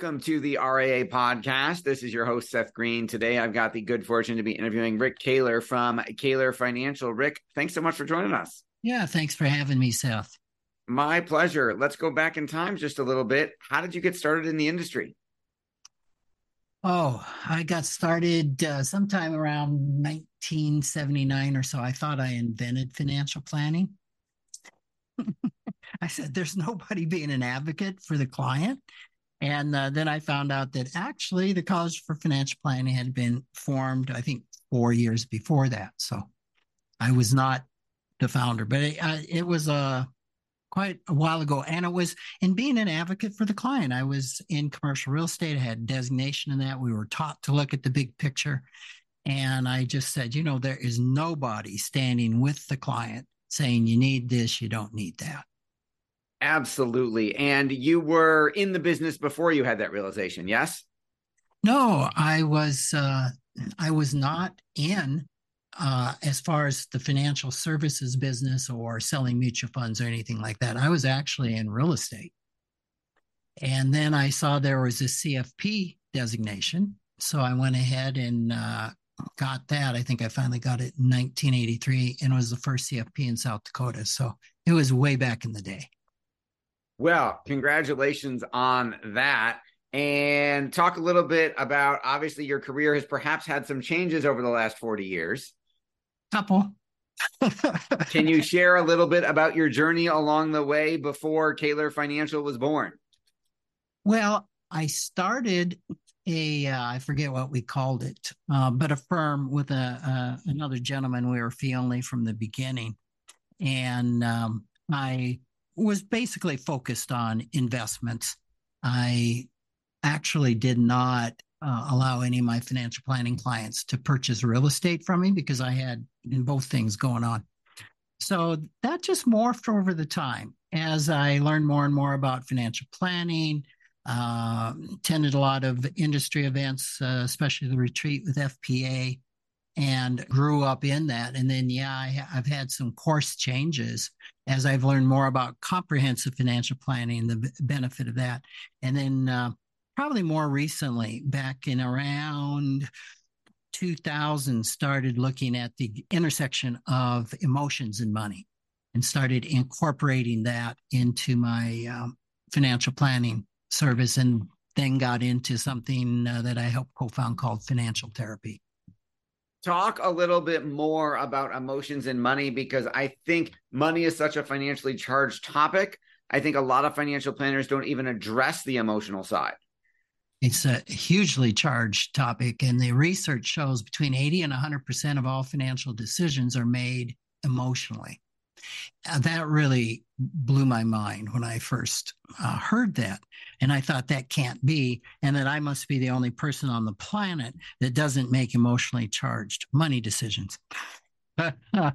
Welcome to the RIA podcast. This is your host, Seth Green. Today, I've got the good fortune to be interviewing Rick Kahler from Kahler Financial. Rick, thanks so much for joining us. Yeah, thanks for having me, Seth. My pleasure. Let's go back in time just a little bit. How did you get started in the industry? Oh, I got started uh, sometime around 1979 or so. I thought I invented financial planning. I said, there's nobody being an advocate for the client. And uh, then I found out that actually the College for Financial Planning had been formed, I think, four years before that. So I was not the founder, but it, uh, it was uh, quite a while ago. And it was in being an advocate for the client. I was in commercial real estate, I had designation in that. We were taught to look at the big picture. And I just said, you know, there is nobody standing with the client saying, you need this, you don't need that. Absolutely. And you were in the business before you had that realization, yes? No, I was uh I was not in uh as far as the financial services business or selling mutual funds or anything like that. I was actually in real estate. And then I saw there was a CFP designation. So I went ahead and uh, got that. I think I finally got it in 1983 and it was the first CFP in South Dakota. So it was way back in the day. Well, congratulations on that. And talk a little bit about obviously your career has perhaps had some changes over the last 40 years. Couple. Can you share a little bit about your journey along the way before Kahler Financial was born? Well, I started a uh, I forget what we called it, uh, but a firm with a uh, another gentleman. We were fee only from the beginning, and um, I was basically focused on investments. I actually did not uh, allow any of my financial planning clients to purchase real estate from me because I had both things going on. So that just morphed over the time as I learned more and more about financial planning. Uh, attended a lot of industry events, uh, especially the retreat with FPA, and grew up in that. And then, yeah, I, have had some course changes as I've learned more about comprehensive financial planning, the b- benefit of that. And then, uh, probably more recently, back in around 2000, started looking at the intersection of emotions and money and started incorporating that into my um, financial planning service and then got into something uh, that I helped co found called financial therapy talk a little bit more about emotions and money because I think money is such a financially charged topic. I think a lot of financial planners don't even address the emotional side. It's a hugely charged topic, and the research shows between 80 and 100% of all financial decisions are made emotionally. Uh, that really blew my mind when I first uh, heard that. And I thought that can't be, and that I must be the only person on the planet that doesn't make emotionally charged money decisions. that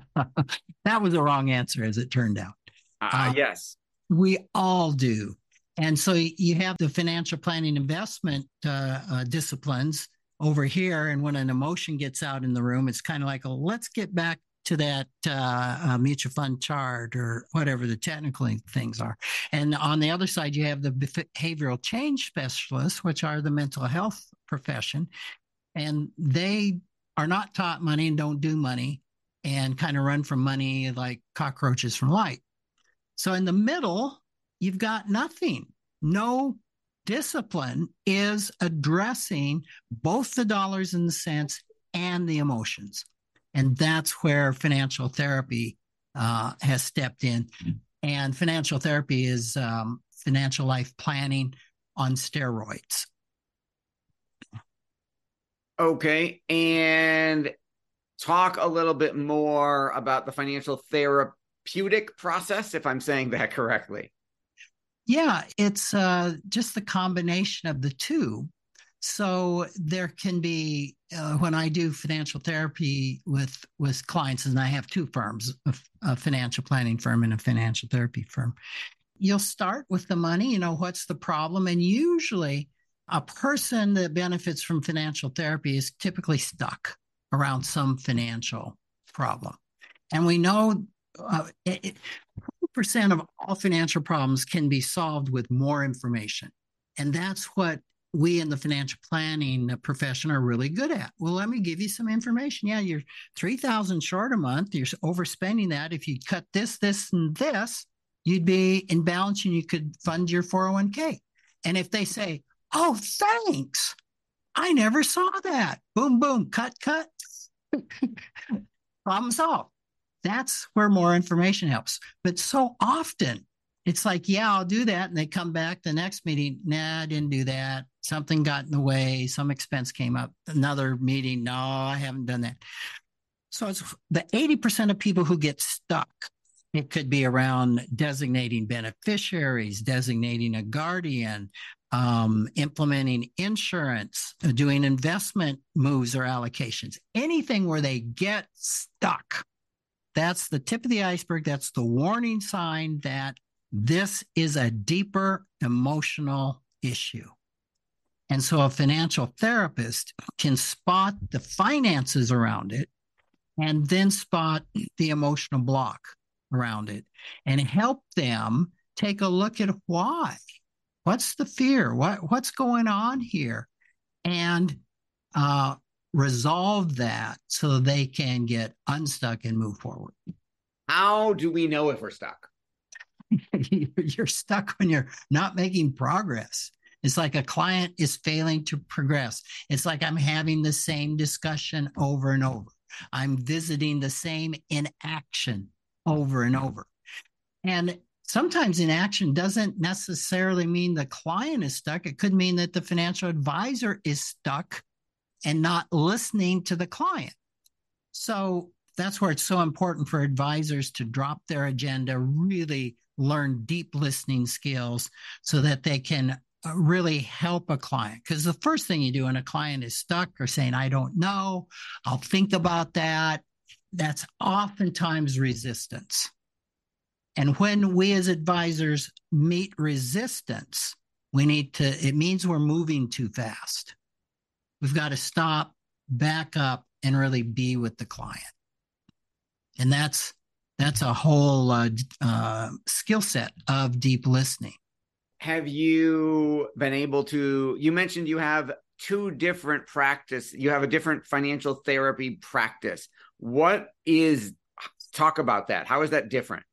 was the wrong answer, as it turned out. Uh, uh, yes. We all do. And so you have the financial planning investment uh, uh, disciplines over here. And when an emotion gets out in the room, it's kind of like, oh, let's get back to that uh, uh, mutual fund chart or whatever the technical things are. And on the other side, you have the behavioral change specialists, which are the mental health profession. And they are not taught money and don't do money and kind of run from money like cockroaches from light. So in the middle, you've got nothing. No discipline is addressing both the dollars and the cents and the emotions. And that's where financial therapy uh, has stepped in. Mm-hmm. And financial therapy is um, financial life planning on steroids. Okay. And talk a little bit more about the financial therapeutic process, if I'm saying that correctly. Yeah, it's uh, just the combination of the two. So there can be uh, when I do financial therapy with with clients, and I have two firms, a, a financial planning firm and a financial therapy firm. You'll start with the money. You know what's the problem, and usually a person that benefits from financial therapy is typically stuck around some financial problem. And we know uh, it, percent of all financial problems can be solved with more information. And that's what we in the financial planning profession are really good at. Well, let me give you some information. Yeah, you're 3000 short a month. You're overspending that. If you cut this, this, and this, you'd be in balance and you could fund your 401k. And if they say, oh, thanks, I never saw that. Boom, boom, cut, cut. Problem solved. That's where more information helps. But so often it's like, yeah, I'll do that. And they come back the next meeting. Nah, I didn't do that. Something got in the way. Some expense came up. Another meeting. No, I haven't done that. So it's the 80% of people who get stuck. It could be around designating beneficiaries, designating a guardian, um, implementing insurance, doing investment moves or allocations, anything where they get stuck. That's the tip of the iceberg. That's the warning sign that this is a deeper emotional issue. And so a financial therapist can spot the finances around it and then spot the emotional block around it and help them take a look at why. What's the fear? What, what's going on here? And uh, resolve that so they can get unstuck and move forward. How do we know if we're stuck? you're stuck when you're not making progress. It's like a client is failing to progress. It's like I'm having the same discussion over and over. I'm visiting the same inaction over and over. And sometimes inaction doesn't necessarily mean the client is stuck. It could mean that the financial advisor is stuck and not listening to the client. So that's where it's so important for advisors to drop their agenda, really learn deep listening skills so that they can really help a client. Because the first thing you do when a client is stuck or saying, I don't know, I'll think about that, that's oftentimes resistance. And when we as advisors meet resistance, we need to, it means we're moving too fast. We've got to stop, back up, and really be with the client. And that's that's a whole uh, uh, skill set of deep listening. Have you been able to? You mentioned you have two different practice. You have a different financial therapy practice. What is? Talk about that. How is that different?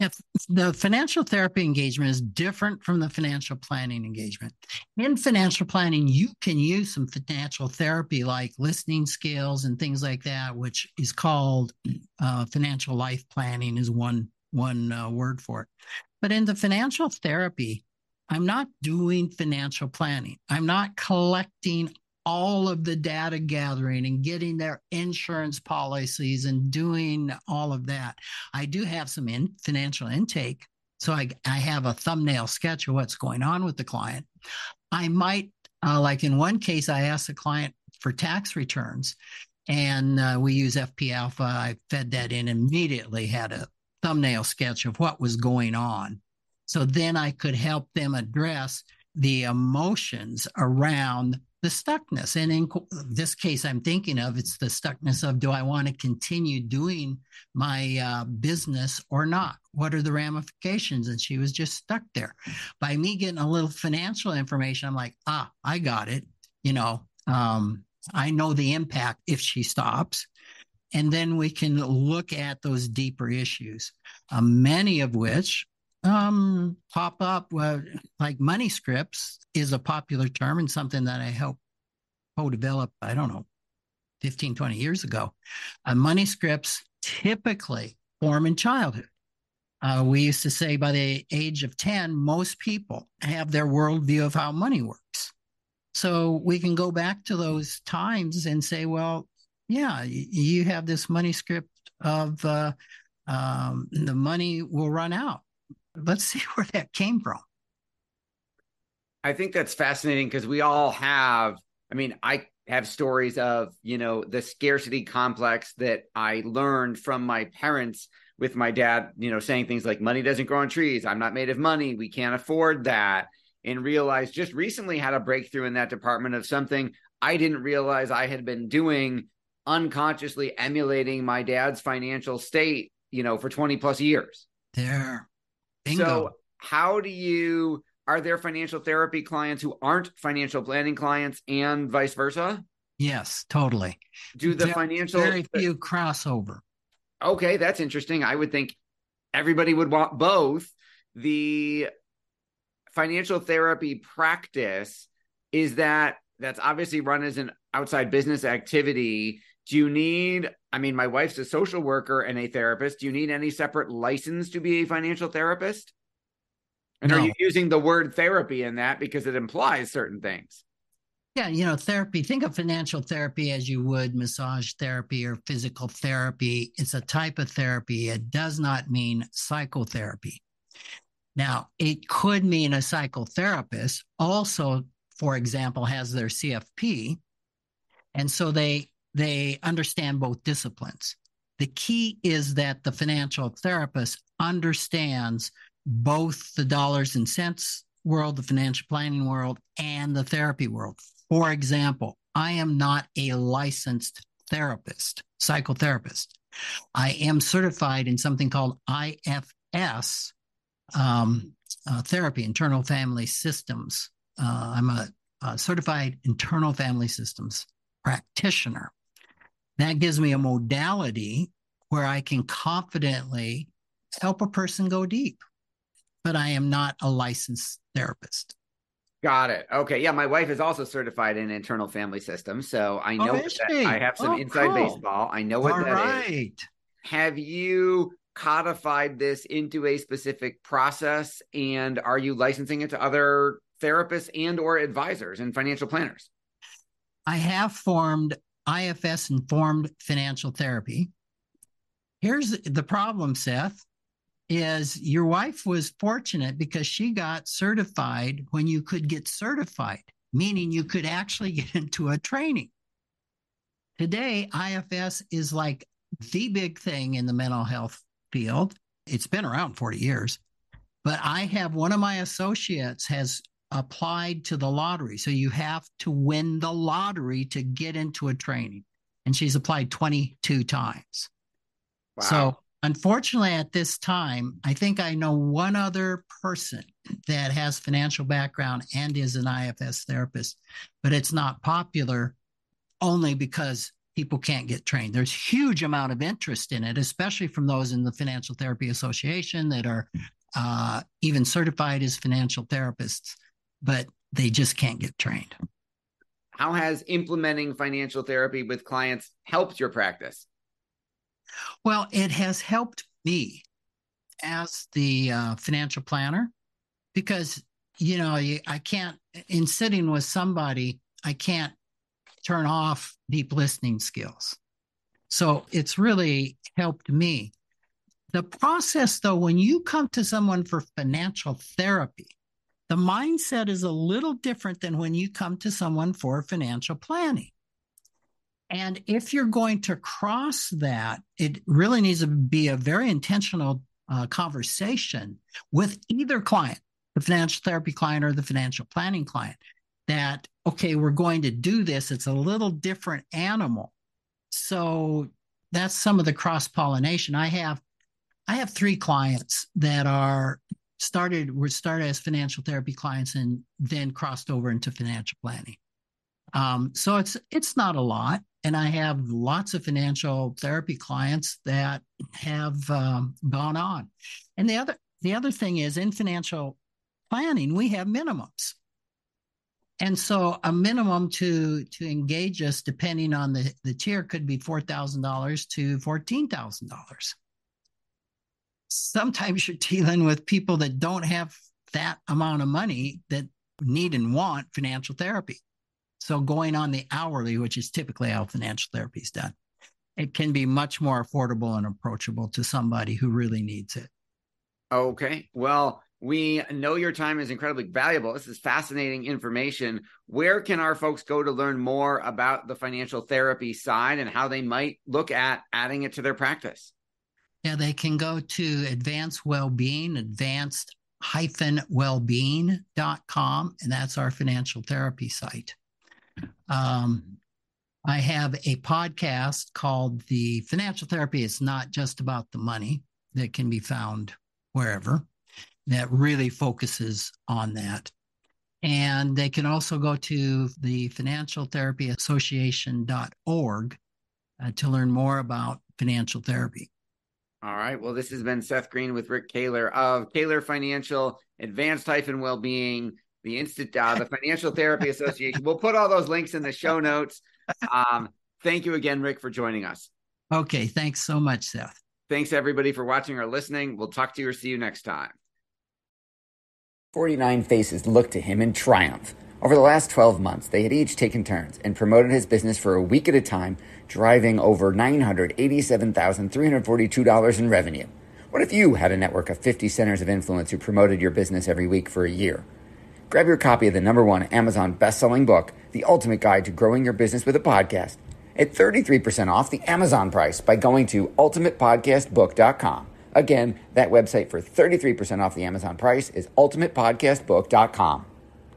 If the financial therapy engagement is different from the financial planning engagement. In financial planning, you can use some financial therapy like listening skills and things like that, which is called uh, financial life planning, is one one uh, word for it. But in the financial therapy, I'm not doing financial planning. I'm not collecting all of the data gathering and getting their insurance policies and doing all of that. I do have some in financial intake. So I, I have a thumbnail sketch of what's going on with the client. I might, uh, like in one case, I asked the client for tax returns and uh, we use FP Alpha. I fed that in immediately, had a thumbnail sketch of what was going on. So then I could help them address the emotions around the stuckness. And in this case, I'm thinking of it's the stuckness of do I want to continue doing my uh, business or not? What are the ramifications? And she was just stuck there. By me getting a little financial information, I'm like, ah, I got it. You know, um, I know the impact if she stops. And then we can look at those deeper issues, uh, many of which um, pop up uh, like money scripts is a popular term and something that I helped co-develop, I don't know, 15, 20 years ago. Uh, money scripts typically form in childhood. Uh, we used to say by the age of 10, most people have their worldview of how money works. So we can go back to those times and say, well, yeah, you have this money script of uh, um, the money will run out let's see where that came from. I think that's fascinating because we all have, I mean, I have stories of, you know, the scarcity complex that I learned from my parents with my dad, you know, saying things like money doesn't grow on trees. I'm not made of money. We can't afford that. And realized just recently had a breakthrough in that department of something I didn't realize I had been doing unconsciously emulating my dad's financial state, you know, for 20 plus years. There. Bingo. So, how do you are there financial therapy clients who aren't financial planning clients and vice versa? Yes, totally. Do the There- financial Very few crossover. Okay, that's interesting. I would think everybody would want both. The financial therapy practice is that that's obviously run as an outside business activity. Do you need, I mean, my wife's a social worker and a therapist. Do you need any separate license to be a financial therapist? And are you using the word therapy in that because it implies certain things? Yeah, you know, therapy, think of financial therapy as you would massage therapy or physical therapy. It's a type of therapy. It does not mean psychotherapy. Now, it could mean a psychotherapist also, for example, has their CFP. And so they they understand both disciplines. The key is that the financial therapist understands both the dollars and cents world, the financial planning world, and the therapy world. For example, I am not a licensed therapist, psychotherapist. I am certified in something called IFS um, uh, therapy, internal family systems. Uh, I'm a, a certified internal family systems practitioner. That gives me a modality where I can confidently help a person go deep, but I am not a licensed therapist. Got it. Okay. Yeah, my wife is also certified in internal family systems, so I Oh, know is that? I have some Oh, inside cool. baseball. I know what All that is. right. Have you codified this into a specific process, and are you licensing it to other therapists and or advisors and financial planners? I have formed IFS informed financial therapy. Here's the problem, Seth, is your wife was fortunate because she got certified when you could get certified, meaning you could actually get into a training. Today, IFS is like the big thing in the mental health field. It's been around 40 years, but I have one of my associates has applied to the lottery. So you have to win the lottery to get into a training. And she's applied 22 times. Wow. So unfortunately, at this time, I think I know one other person that has financial background and is an IFS therapist, but it's not popular only because people can't get trained. There's huge amount of interest in it, especially from those in the Financial Therapy Association that are uh, even certified as financial therapists, but they just can't get trained. How has implementing financial therapy with clients helped your practice? Well, it has helped me as the uh, financial planner because, you know, I can't, in sitting with somebody, I can't turn off deep listening skills. So it's really helped me. The process, though, when you come to someone for financial therapy, the mindset is a little different than when you come to someone for financial planning. And if you're going to cross that, it really needs to be a very intentional uh, conversation with either client, the financial therapy client or the financial planning client, that, okay, we're going to do this. It's a little different animal. So that's some of the cross pollination. I have, I have three clients that are started, were started as financial therapy clients and then crossed over into financial planning. Um, so it's it's not a lot, and I have lots of financial therapy clients that have um, gone on. And the other the other thing is in financial planning we have minimums, and so a minimum to to engage us, depending on the the tier, could be four thousand dollars to fourteen thousand dollars. Sometimes you're dealing with people that don't have that amount of money that need and want financial therapy. So going on the hourly, which is typically how financial therapy is done, it can be much more affordable and approachable to somebody who really needs it. Okay. Well, We know your time is incredibly valuable. This is fascinating information. Where can our folks go to learn more about the financial therapy side and how they might look at adding it to their practice? Yeah, they can go to advanced wellbeing, advanced hyphen wellbeing.com, and that's our financial therapy site. Um, I have a podcast called The Financial Therapy It's Not Just About the Money that can be found wherever that really focuses on that. And they can also go to the Financial Therapy Association.org uh, to learn more about financial therapy. All right. Well, this has been Seth Green with Rick Kahler of Kahler Financial, Advanced Hyphen Wellbeing, the Instant, uh, the Financial Therapy Association. We'll put all those links in the show notes. Um, thank you again, Rick, for joining us. Okay. Thanks so much, Seth. Thanks everybody for watching or listening. We'll talk to you or see you next time. 49 faces looked to him in triumph. Over the last 12 months, they had each taken turns and promoted his business for a week at a time, driving over $987,342 in revenue. What if you had a network of 50 centers of influence who promoted your business every week for a year? Grab your copy of the number one Amazon best-selling book, The Ultimate Guide to Growing Your Business with a Podcast, at 33% off the Amazon price by going to ultimatepodcastbook.com. Again, that website for 33% off the Amazon price is ultimatepodcastbook.com.